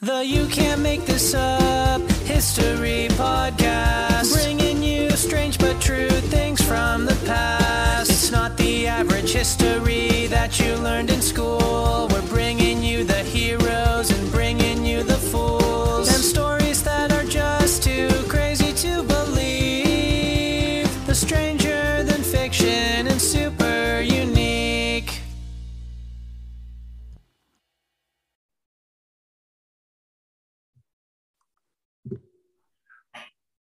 The You Can't Make This Up History Podcast. Bringing you strange but true things from the past. It's not the average history that you learned in school. We're bringing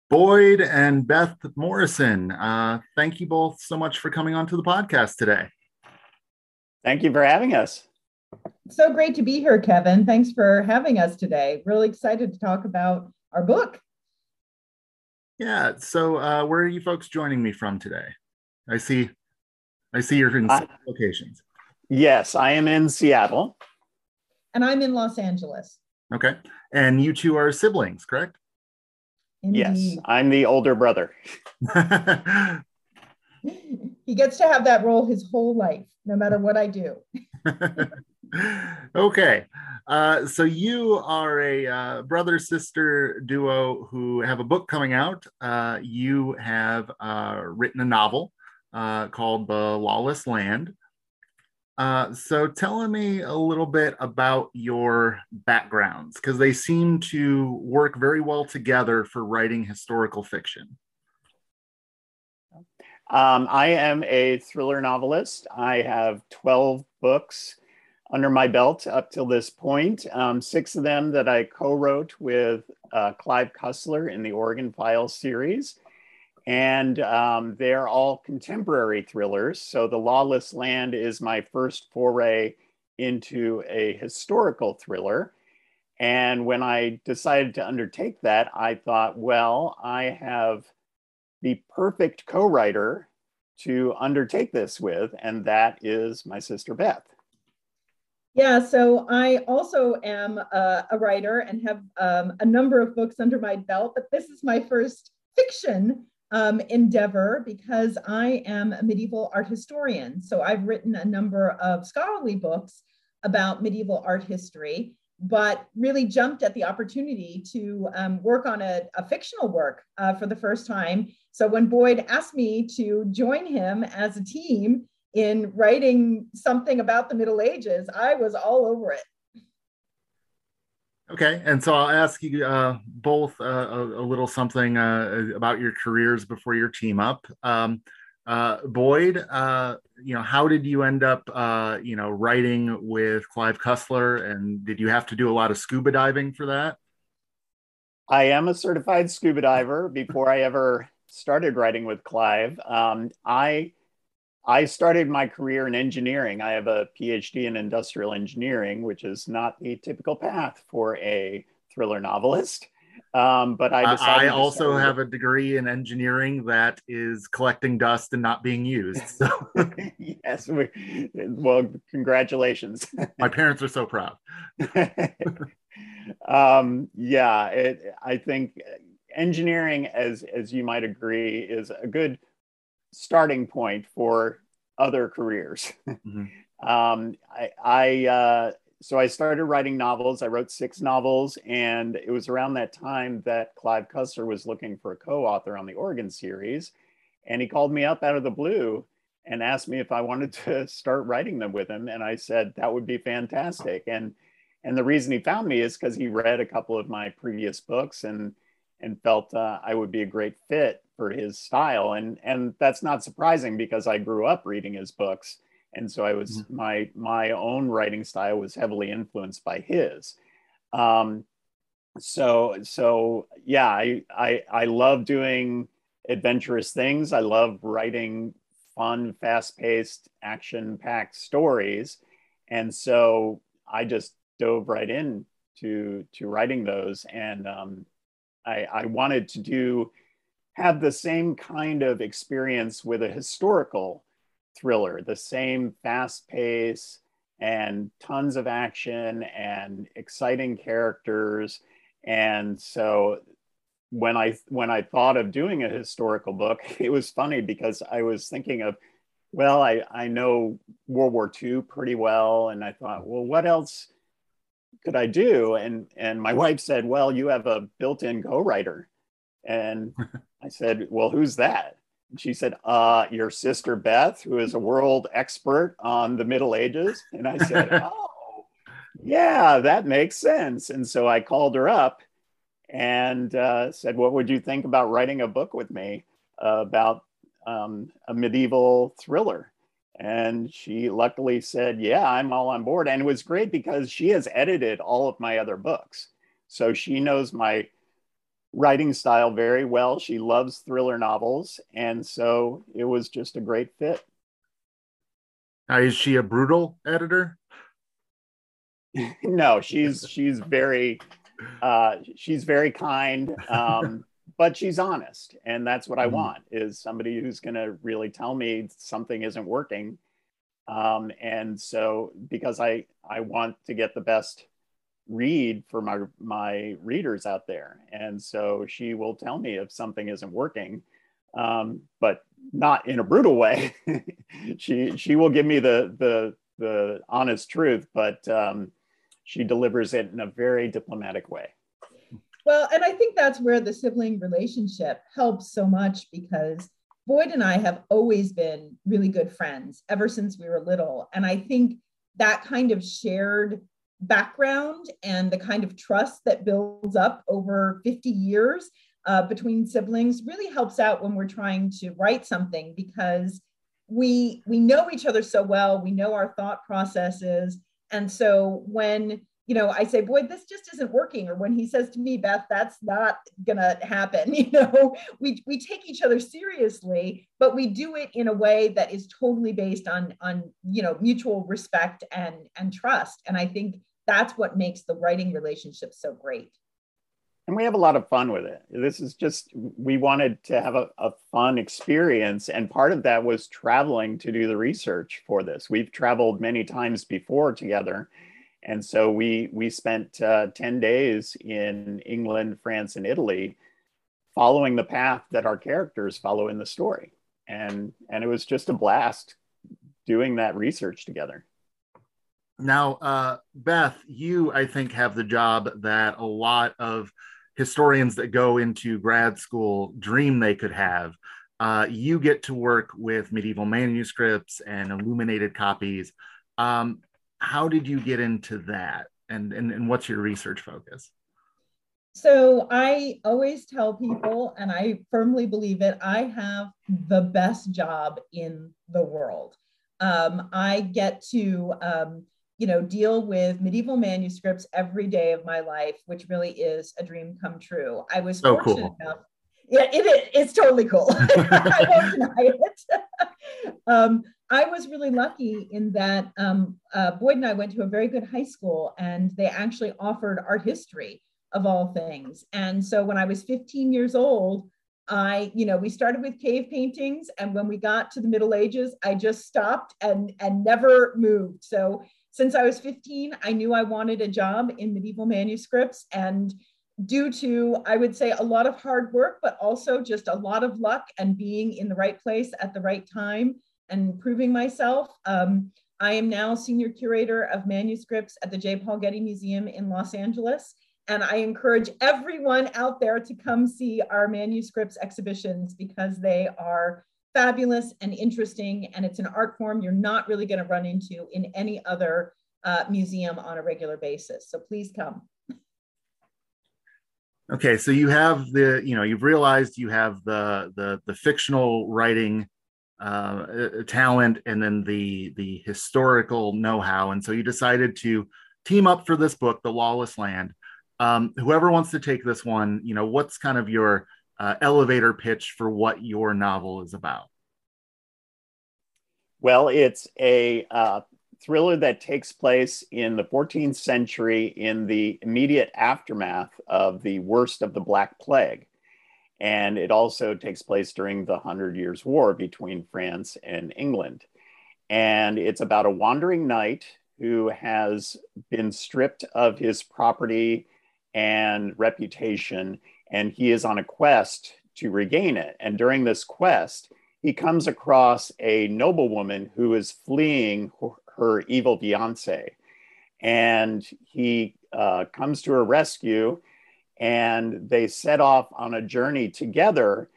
Boyd and Beth Morrison, uh, thank you both so much for coming on to the podcast today. Thank you for having us. So great to be here, Kevin. Thanks for having us today. Really excited to talk about our book. Yeah. So, uh, where are you folks joining me from today? I see, I see you're in I- locations. Yes, I am in Seattle. And I'm in Los Angeles. Okay, and you two are siblings, correct? Yes, I'm the older brother. He gets to have that role his whole life, no matter what I do. okay, uh, so you are a uh, brother sister duo who have a book coming out. Uh, you have uh, written a novel uh, called The Lawless Land. Uh, so tell me a little bit about your backgrounds because they seem to work very well together for writing historical fiction. Um, I am a thriller novelist. I have 12 books under my belt up till this point, um, six of them that I co wrote with uh, Clive Cussler in the Oregon Files series. And um, they're all contemporary thrillers. So, The Lawless Land is my first foray into a historical thriller. And when I decided to undertake that, I thought, well, I have the perfect co writer to undertake this with, and that is my sister Beth. Yeah, so I also am a, a writer and have um, a number of books under my belt, but this is my first fiction um, endeavor because I am a medieval art historian. So I've written a number of scholarly books about medieval art history, but really jumped at the opportunity to um, work on a, a fictional work uh, for the first time. So when Boyd asked me to join him as a team in writing something about the Middle Ages, I was all over it. Okay, and so I'll ask you uh, both uh, a, a little something uh, about your careers before your team up. Um, uh, Boyd, uh, you know, how did you end up, uh, you know, writing with Clive Cussler, and did you have to do a lot of scuba diving for that? I am a certified scuba diver before I ever started writing with Clive. Um, I I started my career in engineering. I have a PhD in industrial engineering, which is not the typical path for a thriller novelist. Um, but I I, decided. I to also start- have a degree in engineering that is collecting dust and not being used. So yes. We, well, congratulations. my parents are so proud. um, yeah, it, I think engineering, as as you might agree, is a good starting point for other careers. Mhm. um, I, I uh, so I started writing novels. I wrote six novels, and it was around that time that Clive Cussler was looking for a co-author on the Oregon series, and he called me up out of the blue and asked me if I wanted to start writing them with him, and I said that would be fantastic. And and the reason he found me is because he read a couple of my previous books and and felt uh, I would be a great fit for his style. And and that's not surprising because I grew up reading his books, and so I was my my own writing style was heavily influenced by his. Um, so so yeah, I I I love doing adventurous things. I love writing fun, fast-paced, action-packed stories, and so I just dove right in to to writing those and um, I, I wanted to do have the same kind of experience with a historical thriller the same fast pace and tons of action and exciting characters. And so when i when i thought of doing a historical book it was funny because i was thinking of well i i know world war ii pretty well. And i thought well what else could I do? And and my wife said, Well, you have a built-in co-writer. And I said, Well, who's that? And she said, uh, your sister Beth, who is a world expert on the Middle Ages. And I said, Oh, yeah, that makes sense. And so I called her up and uh, said, What would you think about writing a book with me about um, a medieval thriller? And she luckily said, Yeah, I'm all on board. And it was great because she has edited all of my other books. So she knows my writing style very well. She loves thriller novels. And so it was just a great fit. Now, is she a brutal editor? no, she's she's very uh, she's very kind, um, but she's honest, and that's what I mm-hmm. want is somebody who's going to really tell me something isn't working. Um, and so, because I I want to get the best read for my my readers out there and so she will tell me if something isn't working um, but not in a brutal way she she will give me the the the honest truth but um, she delivers it in a very diplomatic way well and i think that's where the sibling relationship helps so much because boyd and i have always been really good friends ever since we were little. And i think that kind of shared background and the kind of trust that builds up over 50 years uh, between siblings really helps out when we're trying to write something because we we know each other so well. We know our thought processes. And so when you know i say boy this just isn't working or when he says to me beth that's not gonna happen you know we we take each other seriously but we do it in a way that is totally based on on you know mutual respect and and trust and i think that's what makes the writing relationship so great. And we have a lot of fun with it. This is just, we wanted to have a, a fun experience. And part of that was traveling to do the research for this. We've traveled many times before together. And so we, we spent uh, 10 days in England, France, and Italy following the path that our characters follow in the story. And, and it was just a blast doing that research together. Now, uh, Beth, you, I think, have the job that a lot of historians that go into grad school dream they could have. Uh, you get to work with medieval manuscripts and illuminated copies. Um, how did you get into that? And, and, and what's your research focus? So I always tell people, and I firmly believe it, I have the best job in the world. Um, I get to um, you know, deal with medieval manuscripts every day of my life, which really is a dream come true. I was so fortunate cool. enough. Yeah, it is. It's totally cool. I won't deny it. Um, I was really lucky in that um, uh, Boyd and I went to a very good high school, and they actually offered art history of all things. And so when I was 15 years old, I, you know, we started with cave paintings, and when we got to the Middle Ages, I just stopped and and never moved. So since I was 15, I knew I wanted a job in medieval manuscripts. And due to, I would say, a lot of hard work, but also just a lot of luck and being in the right place at the right time and proving myself, um, I am now senior curator of manuscripts at the J. Paul Getty Museum in Los Angeles. And I encourage everyone out there to come see our manuscripts exhibitions because they are fabulous and interesting, and it's an art form you're not really going to run into in any other uh, museum on a regular basis. So please come. Okay, so you have the, you know, you've realized you have the the the fictional writing uh, talent and then the the historical know-how, and so you decided to team up for this book, The Lawless Land. Um, whoever wants to take this one, you know, what's kind of your uh, elevator pitch for what your novel is about? Well, it's a uh, thriller that takes place in the 14th century in the immediate aftermath of the worst of the Black Plague. And it also takes place during the Hundred Years' War between France and England. And it's about a wandering knight who has been stripped of his property and reputation and he is on a quest to regain it. And during this quest, he comes across a noblewoman who is fleeing her evil fiance. And he uh, comes to her rescue and they set off on a journey together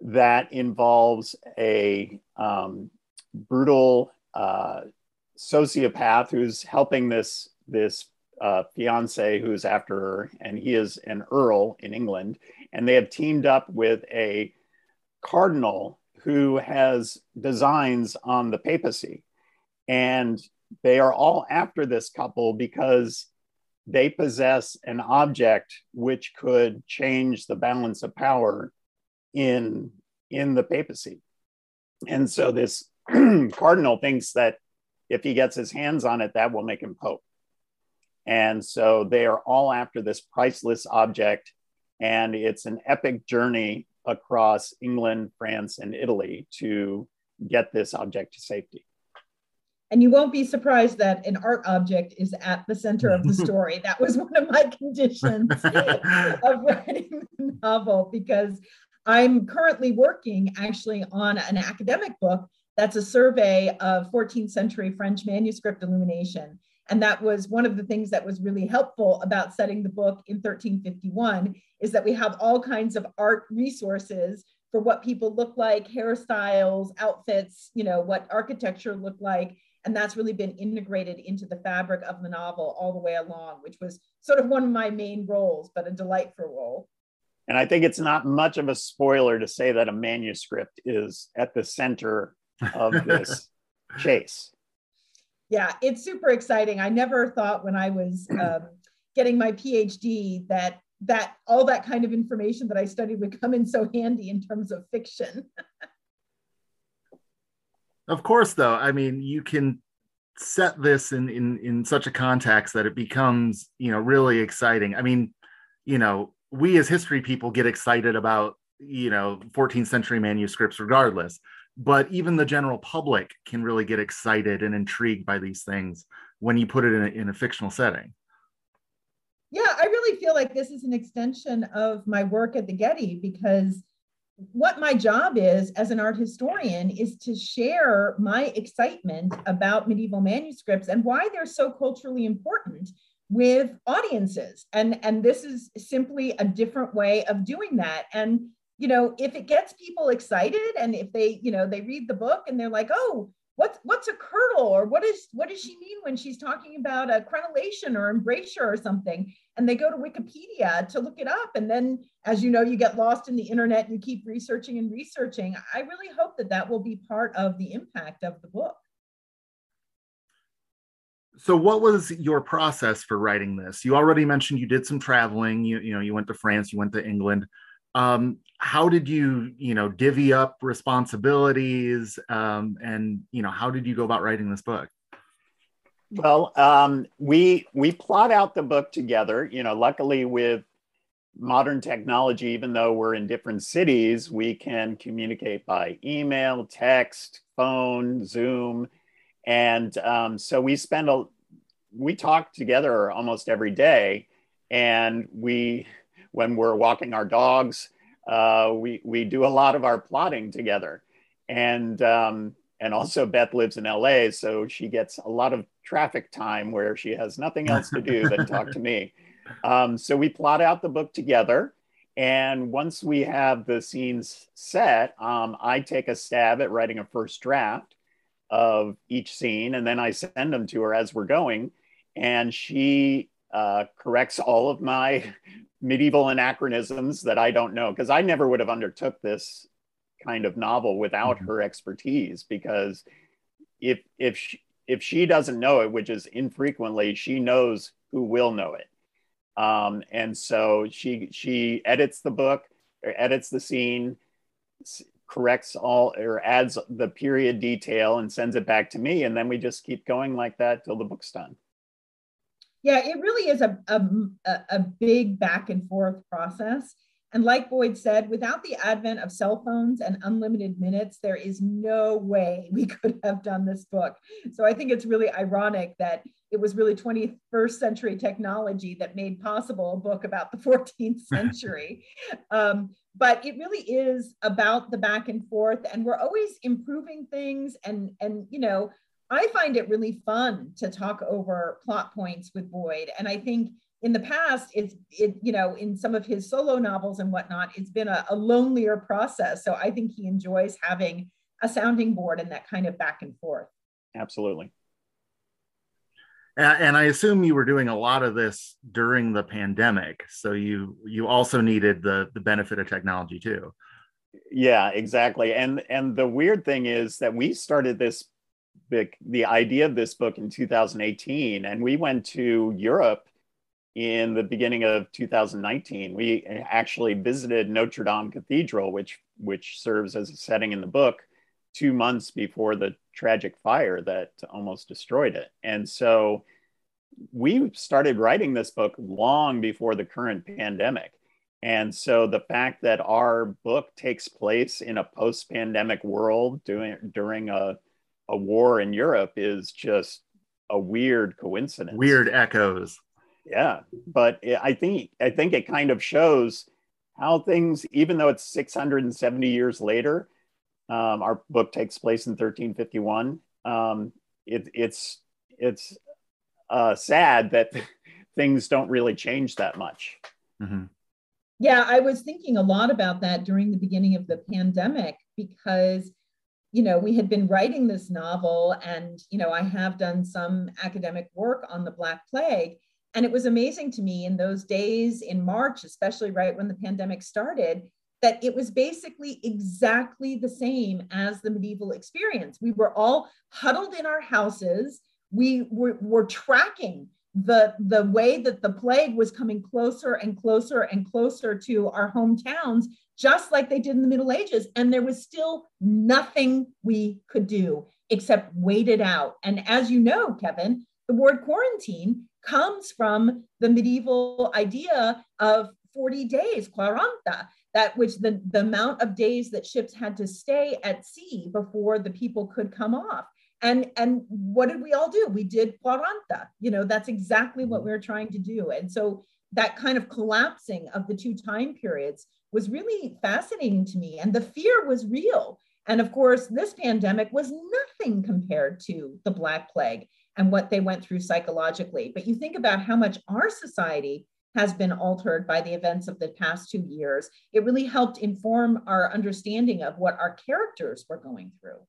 that involves a um, brutal uh, sociopath who's helping this this uh, fiance who's after her, and he is an earl in England, and they have teamed up with a cardinal who has designs on the papacy, and they are all after this couple because they possess an object which could change the balance of power in in the papacy. And so this cardinal thinks that if he gets his hands on it that will make him pope. And so they are all after this priceless object and it's an epic journey across england france and italy to get this object to safety and you won't be surprised that an art object is at the center of the story. that was one of my conditions of writing the novel because I'm currently working actually on an academic book that's a survey of 14th century French manuscript illumination. And that was one of the things that was really helpful about setting the book in 1351 is that we have all kinds of art resources for what people look like, hairstyles, outfits, you know, what architecture looked like and that's really been integrated into the fabric of the novel all the way along, which was sort of one of my main roles, but a delightful role. And I think it's not much of a spoiler to say that a manuscript is at the center of this chase. Yeah, it's super exciting. I never thought when I was um, getting my PhD that that all that kind of information that I studied would come in so handy in terms of fiction. Of course, though, I mean, you can set this in in in such a context that it becomes, you know, really exciting. I mean, you know, we as history people get excited about, you know, 14th century manuscripts regardless, but even the general public can really get excited and intrigued by these things when you put it in a, in a fictional setting. Yeah, I really feel like this is an extension of my work at the Getty because what my job is as an art historian is to share my excitement about medieval manuscripts and why they're so culturally important with audiences. And and this is simply a different way of doing that. And you know if it gets people excited and if they you know they read the book and they're like oh what's what's a kirtle or what is what does she mean when she's talking about a crenellation or embrasure or something? And they go to wikipedia to look it up. And then as you know you get lost in the internet and you keep researching and researching. I really hope that that will be part of the impact of the book. So what was your process for writing this? You already mentioned you did some traveling. You, you know you went to france you went to england. Um, how did you you know divvy up responsibilities um, and you know how did you go about writing this book? Well um, we we plot out the book together. You know luckily with modern technology even though we're in different cities we can communicate by email text phone zoom. And um, so we spend a we talk together almost every day. And we when we're walking our dogs uh, we we do a lot of our plotting together, and um, and also Beth lives in LA, so she gets a lot of traffic time where she has nothing else to do than talk to me. Um, so we plot out the book together, and once we have the scenes set, um, I take a stab at writing a first draft of each scene, and then I send them to her as we're going, and she uh, corrects all of my medieval anachronisms that I don't know because I never would have undertook this kind of novel without mm-hmm. her expertise because if if she, if she doesn't know it which is infrequently she knows who will know it um, and so she she edits the book or edits the scene corrects all or adds the period detail and sends it back to me and then we just keep going like that till the book's done yeah, it really is a, a, a big back and forth process. And like Boyd said, without the advent of cell phones and unlimited minutes, there is no way we could have done this book. So I think it's really ironic that it was really 21st century technology that made possible a book about the 14th century. um, but it really is about the back and forth, and we're always improving things and and you know I find it really fun to talk over plot points with Boyd. And I think in the past, it's it you know in some of his solo novels and whatnot, it's been a, a lonelier process. So I think he enjoys having a sounding board and that kind of back and forth. Absolutely. And I assume you were doing a lot of this during the pandemic, so you you also needed the the benefit of technology too. Yeah, exactly. And and the weird thing is that we started this the, the idea of this book in 2018 and we went to Europe in the beginning of 2019. We actually visited Notre Dame Cathedral which which serves as a setting in the book 2 months before the tragic fire that almost destroyed it. And so we started writing this book long before the current pandemic. And so the fact that our book takes place in a post pandemic world during, during a, a war in Europe is just a weird coincidence. Weird echoes. Yeah. But I think I think it kind of shows how things, even though it's 670 years later, um, our book takes place in 1351. Um, it, it's it's uh, sad that things don't really change that much. Mm-hmm. Yeah, I was thinking a lot about that during the beginning of the pandemic because, you know, we had been writing this novel and, you know, I have done some academic work on the Black Plague. And it was amazing to me in those days in March, especially right when the pandemic started, that it was basically exactly the same as the medieval experience. We were all huddled in our houses. We were, were tracking the the way that the plague was coming closer and closer and closer to our hometowns just like they did in the middle ages and there was still nothing we could do except wait it out. And as you know kevin the word quarantine comes from the medieval idea of 40 days quaranta that which the, the amount of days that ships had to stay at sea before the people could come off. And and what did we all do? We did quaranta. You know that's exactly what we were trying to do. And so that kind of collapsing of the two time periods was really fascinating to me and the fear was real. And of course this pandemic was nothing compared to the black plague and what they went through psychologically. But you think about how much our society has been altered by the events of the past two years. It really helped inform our understanding of what our characters were going through.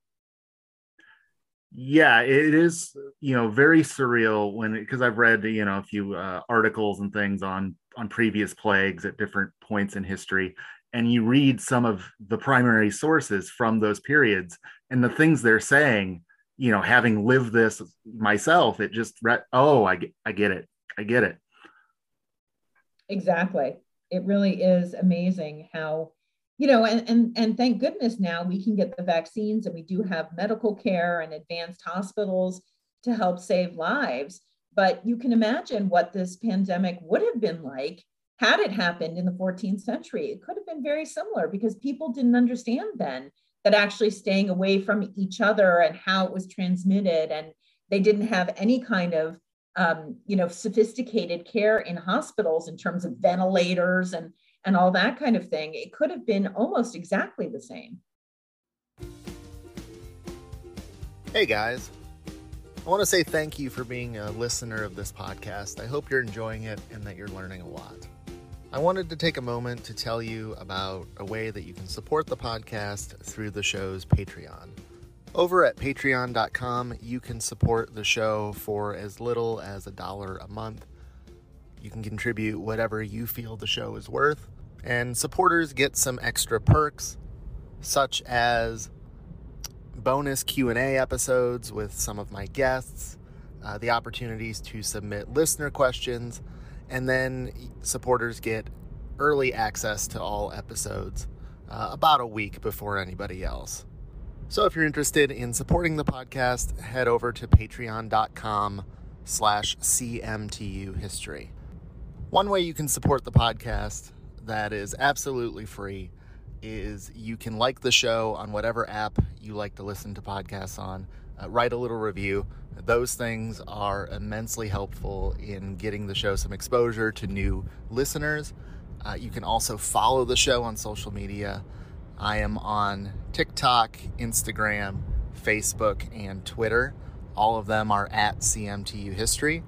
Yeah it is you know very surreal when because i've read you know a few uh, articles and things on on previous plagues at different points in history and you read some of the primary sources from those periods and the things they're saying you know having lived this myself it just re- oh i get i get it. I get it. Exactly. It really is amazing how you know, and, and, and thank goodness now we can get the vaccines and we do have medical care and advanced hospitals to help save lives. But you can imagine what this pandemic would have been like had it happened in the 14th century. It could have been very similar because people didn't understand then that actually staying away from each other and how it was transmitted and they didn't have any kind of um, you know sophisticated care in hospitals in terms of ventilators and and all that kind of thing, it could have been almost exactly the same. Hey guys, I want to say thank you for being a listener of this podcast. I hope you're enjoying it and that you're learning a lot. I wanted to take a moment to tell you about a way that you can support the podcast through the show's Patreon. Over at patreon.com, you can support the show for as little as a dollar a month. You can contribute whatever you feel the show is worth, and supporters get some extra perks such as bonus Q&A episodes with some of my guests, uh, the opportunities to submit listener questions, and then supporters get early access to all episodes uh, about a week before anybody else. So if you're interested in supporting the podcast, head over to patreon.com slash cmtu history. One way you can support the podcast that is absolutely free is you can like the show on whatever app you like to listen to podcasts on. Uh, write a little review. Those things are immensely helpful in getting the show some exposure to new listeners. Uh, you can also follow the show on social media. I am on TikTok, Instagram, Facebook, and Twitter. All of them are at CMTU History.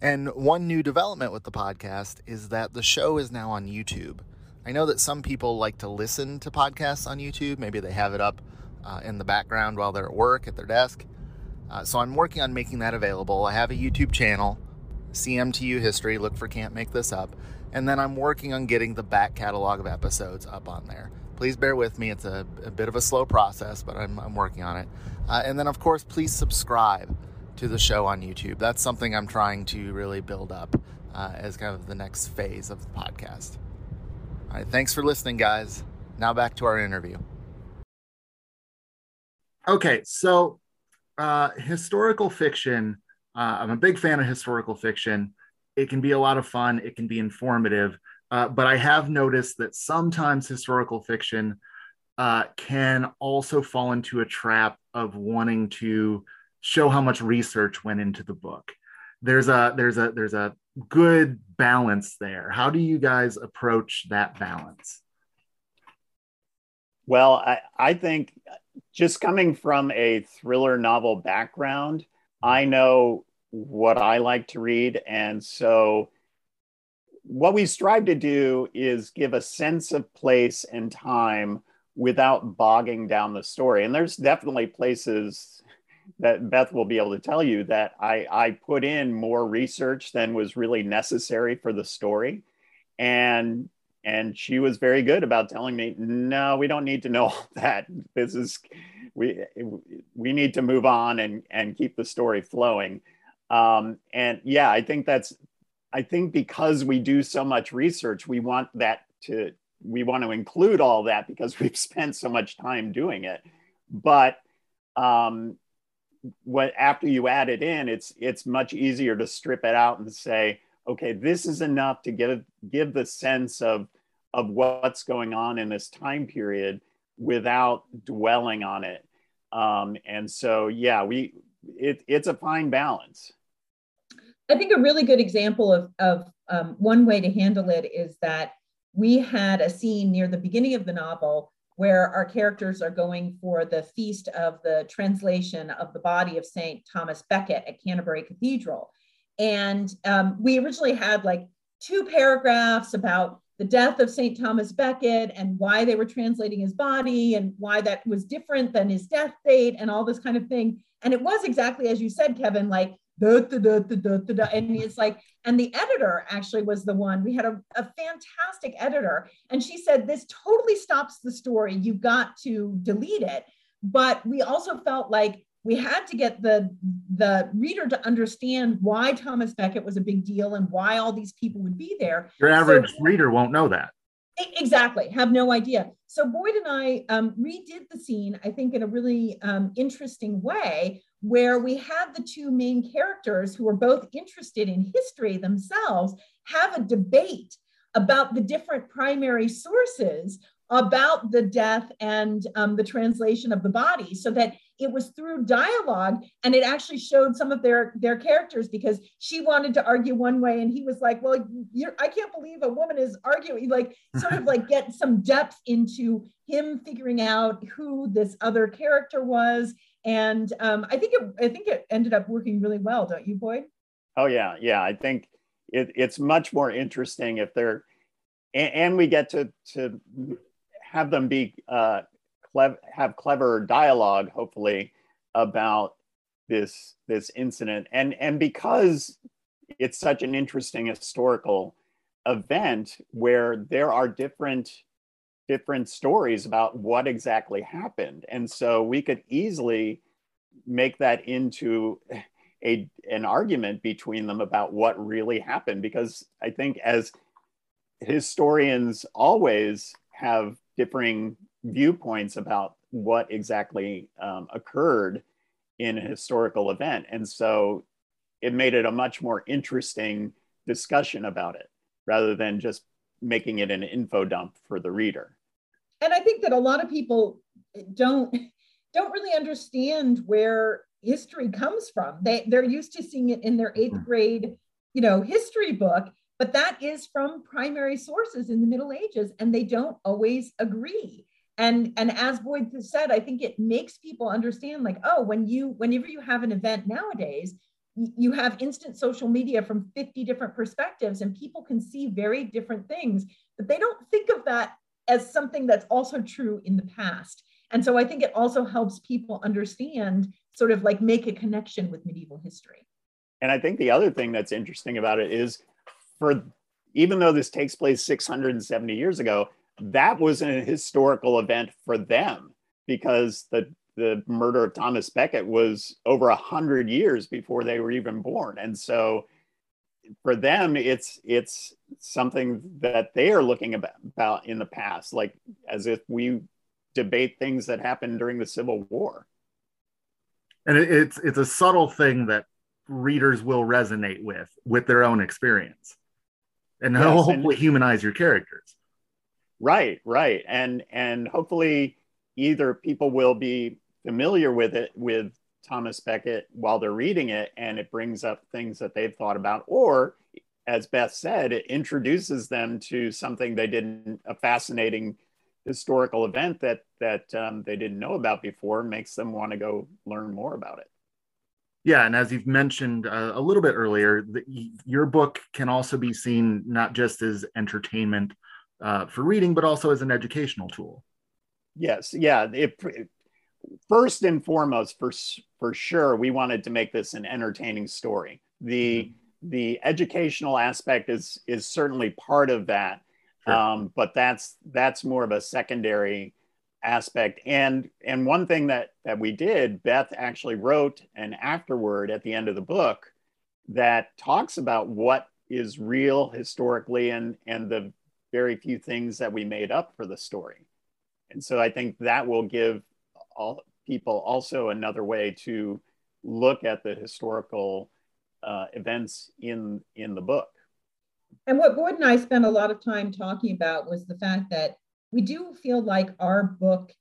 And one new development with the podcast is that the show is now on YouTube. I know that some people like to listen to podcasts on YouTube. Maybe they have it up uh, in the background while they're at work at their desk. Uh, so I'm working on making that available. I have a YouTube channel, CMTU History. Look for Can't Make This Up. And then I'm working on getting the back catalog of episodes up on there. Please bear with me. It's a, a bit of a slow process, but I'm, I'm working on it. Uh, and then, of course, please subscribe to the show on YouTube. That's something I'm trying to really build up uh, as kind of the next phase of the podcast. All right, thanks for listening, guys. Now back to our interview. Okay, so uh, historical fiction. Uh, I'm a big fan of historical fiction. It can be a lot of fun. It can be informative. Uh, but I have noticed that sometimes historical fiction uh, can also fall into a trap of wanting to show how much research went into the book. There's a there's a there's a good balance there. How do you guys approach that balance? Well, I, I think just coming from a thriller novel background, I know what I like to read. And so, what we strive to do is give a sense of place and time without bogging down the story. And there's definitely places that Beth will be able to tell you that I, I put in more research than was really necessary for the story. And and she was very good about telling me, no, we don't need to know all that. This is we we need to move on and and keep the story flowing. Um, and yeah, I think that's I think because we do so much research, we want that to we want to include all that because we've spent so much time doing it. But um, what after you add it in, it's it's much easier to strip it out and say, okay, this is enough to give give the sense of of what's going on in this time period without dwelling on it. Um, and so, yeah, we it, it's a fine balance. I think a really good example of, of um, one way to handle it is that we had a scene near the beginning of the novel where our characters are going for the feast of the translation of the body of St. Thomas Becket at Canterbury Cathedral. And um, we originally had like two paragraphs about the death of St. Thomas Becket and why they were translating his body and why that was different than his death date and all this kind of thing. And it was exactly as you said, Kevin, like Da, da, da, and it's like and the editor actually was the one. We had a, a fantastic editor. And she said this totally stops the story. You've got to delete it. But we also felt like we had to get the the reader to understand why thomas becket was a big deal and why all these people would be there. Your average so, reader won't know that. Exactly. Have no idea. So boyd and i um, redid the scene i think in a really um, interesting way where we have the two main characters who are both interested in history themselves have a debate about the different primary sources about the death and um, the translation of the body so that it was through dialogue and it actually showed some of their their characters because she wanted to argue one way and he was like well i can't believe a woman is arguing like sort of like get some depth into him figuring out who this other character was and um, I think it I think it ended up working really well, don't you, Boyd? Oh yeah, yeah. I think it, it's much more interesting if they're and, and we get to to have them be uh, clever, have clever dialogue, hopefully, about this this incident, and and because it's such an interesting historical event where there are different different stories about what exactly happened. And so we could easily make that into a, an argument between them about what really happened. Because I think as historians always have differing viewpoints about what exactly um, occurred in a historical event. And so it made it a much more interesting discussion about it rather than just making it an info dump for the reader and I think that a lot of people don't don't really understand where history comes from. They they're used to seeing it in their eighth hmm. grade, you know, history book, but that is from primary sources in the Middle Ages, and they don't always agree. And and as Boyd said, I think it makes people understand, like, oh, when you whenever you have an event nowadays, you have instant social media from 50 different perspectives and people can see very different things but they don't think of that as something that's also true in the past. And so i think it also helps people understand sort of like make a connection with medieval history. And i think the other thing that's interesting about it is for even though this takes place 670 years ago that was a historical event for them because the the murder of Thomas Becket was over a hundred years before they were even born, and so for them, it's it's something that they are looking about, about in the past, like as if we debate things that happened during the Civil War. And it's it's a subtle thing that readers will resonate with with their own experience, and yes, hopefully and, humanize your characters. Right, right, and and hopefully either people will be familiar with it with Thomas Becket while they're reading it and it brings up things that they've thought about or as Beth said it introduces them to something they didn't a fascinating historical event that that um, they didn't know about before makes them want to go learn more about it. Yeah and as you've mentioned uh, a little bit earlier the, your book can also be seen not just as entertainment uh, for reading but also as an educational tool. Yes yeah it, first and foremost, for for sure, we wanted to make this an entertaining story. The mm-hmm. the educational aspect is is certainly part of that, sure. um, but that's that's more of a secondary aspect. And and one thing that that we did, Beth actually wrote an afterword at the end of the book that talks about what is real historically and and the very few things that we made up for the story. And so I think that will give all people also another way to look at the historical uh, events in in the book. And what Boyd and I spent a lot of time talking about was the fact that we do feel like our book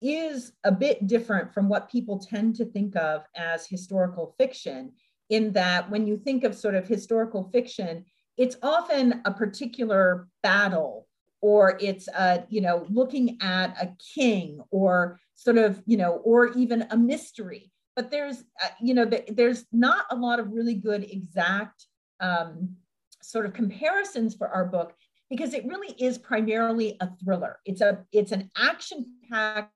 is a bit different from what people tend to think of as historical fiction, in that when you think of sort of historical fiction, it's often a particular battle or it's a, you know looking at a king or sort of you know or even a mystery but there's uh, you know there's not a lot of really good exact um, sort of comparisons for our book because it really is primarily a thriller it's a it's an action packed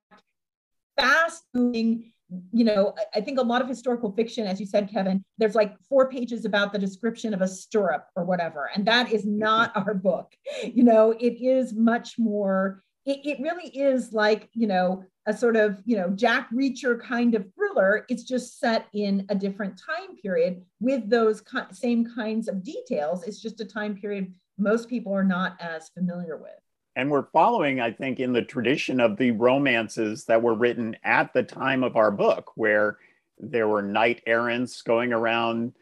fast moving you know, I think a lot of historical fiction, as you said, Kevin, there's like four pages about the description of a stirrup or whatever. And that is not our book. You know, it is much more, it, it really is like, you know, a sort of, you know, Jack Reacher kind of thriller. It's just set in a different time period with those same kinds of details. It's just a time period most people are not as familiar with and we're following, I think, in the tradition of the romances that were written at the time of our book, where there were knight errants going around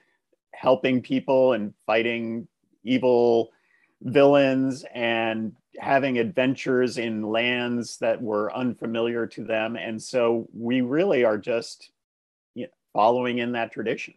helping people and fighting evil villains and having adventures in lands that were unfamiliar to them. And so we really are just you know, following in that tradition.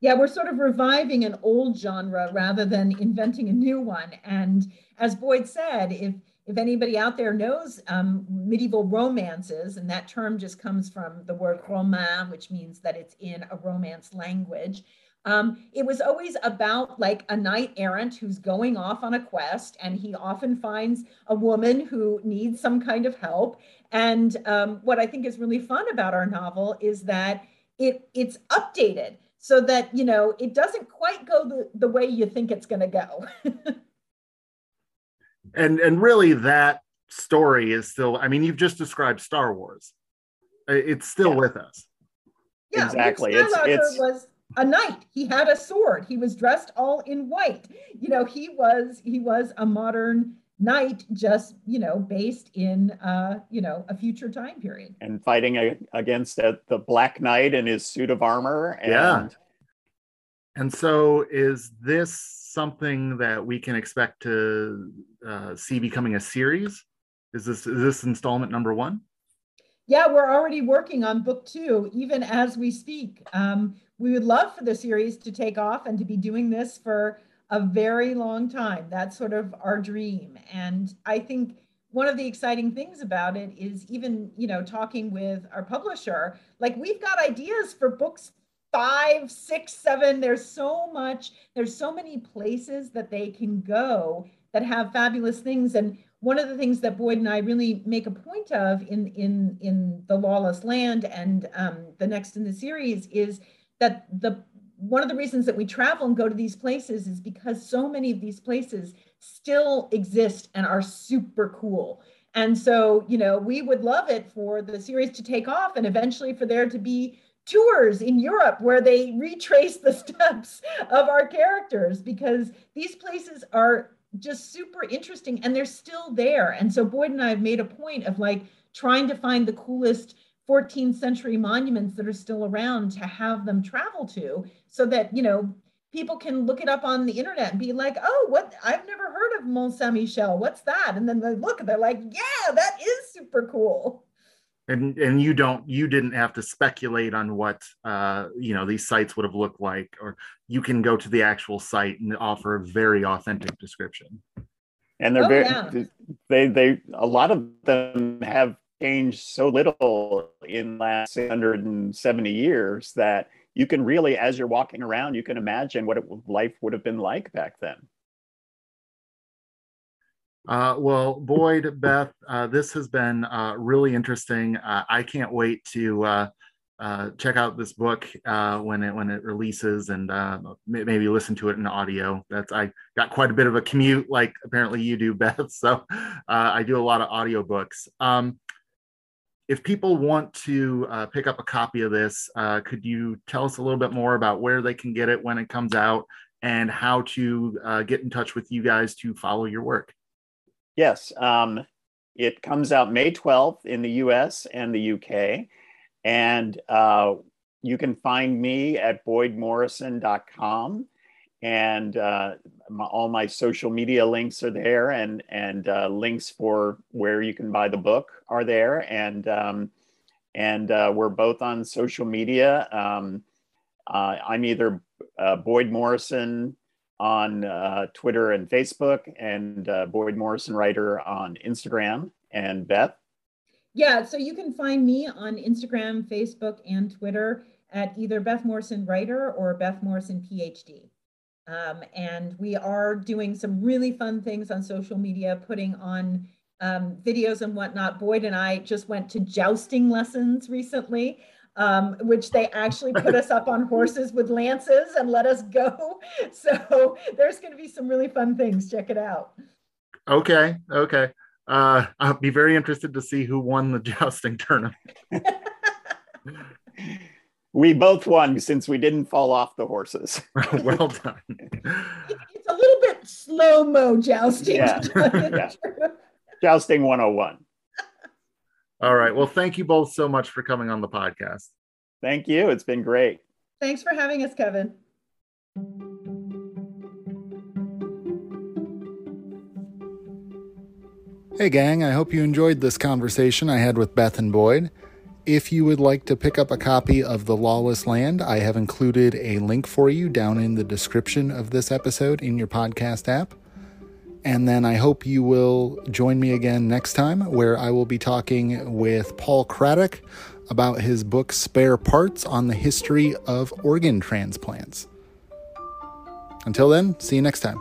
Yeah, we're sort of reviving an old genre rather than inventing a new one. And as Boyd said, if if anybody out there knows um, medieval romances, and that term just comes from the word roman, which means that it's in a romance language. Um, it was always about like a knight errant who's going off on a quest, and he often finds a woman who needs some kind of help. And um, what I think is really fun about our novel is that it it's updated so that you know it doesn't quite go the, the way you think it's going to go and and really that story is still i mean you've just described star wars it's still yeah. with us yeah exactly it's, it's was a knight he had a sword he was dressed all in white you know he was he was a modern knight just you know based in uh you know a future time period and fighting a, against a, the black knight in his suit of armor and yeah and so is this something that we can expect to uh, see becoming a series? Is this is this installment number one? Yeah, we're already working on book two, even as we speak. Um, we would love for the series to take off and to be doing this for a very long time. That's sort of our dream. And I think one of the exciting things about it is even, you know, talking with our publisher, like we've got ideas for books five, six, seven. There's so much, there's so many places that they can go that have fabulous things. And one of the things that Boyd and I really make a point of in in in the lawless land and um, the next in the series is that the one of the reasons that we travel and go to these places is because so many of these places still exist and are super cool. And so, you know, we would love it for the series to take off and eventually for there to be tours in Europe where they retrace the steps of our characters because these places are just super interesting and they're still there. And so Boyd and I have made a point of like trying to find the coolest 14th century monuments that are still around to have them travel to so that, you know, people can look it up on the internet and be like, oh, what I've never heard of Mont Saint Michel. What's that? And then they look and they're like, yeah, that is super cool and and you don't you didn't have to speculate on what uh you know these sites would have looked like or you can go to the actual site and offer a very authentic description and they're oh, very yeah. they they a lot of them have changed so little in last 170 years that you can really as you're walking around you can imagine what it, life would have been like back then uh, well, Boyd, Beth, uh, this has been uh, really interesting. Uh, I can't wait to uh, uh, check out this book when it when it releases and maybe listen to it in audio. That's I got quite a bit of a commute, like apparently you do, Beth. So I do a lot of audiobooks. Um, if people want to pick up a copy of this, could you tell us a little bit more about where they can get it when it comes out and how to get in touch with you guys to follow your work? Yes, um, it comes out May 12th in the US and the UK. And uh, you can find me at boydmorrison.com. And uh, my, all my social media links are there, and, and uh, links for where you can buy the book are there. And, um, and uh, we're both on social media. Um, uh, I'm either uh, Boyd Morrison on uh, Twitter and Facebook, and Boyd Morrison Writer on Instagram. And Beth? Yeah, so you can find me on Instagram, Facebook, and Twitter at either Beth Morrison Writer or Beth Morrison PhD. Um, and we are doing some really fun things on social media, putting on um, videos and whatnot. Boyd and I just went to jousting lessons recently um, which they actually put us up on horses with lances and let us go. So there's going to be some really fun things. Check it out. Okay. Okay. Uh, I'll be very interested to see who won the jousting tournament. we both won since we didn't fall off the horses. well done. it's a little bit slow mo jousting. Yeah. yeah. Jousting 101. All right. Well, thank you both so much for coming on the podcast. Thank you. It's been great. Thanks for having us, Kevin. Hey, gang. I hope you enjoyed this conversation I had with Beth and Boyd. If you would like to pick up a copy of The Lawless Land, I have included a link for you down in the description of this episode in your podcast app. And then I hope you will join me again next time, where I will be talking with Paul Craddock about his book Spare Parts on the History of Organ Transplants. Until then, see you next time.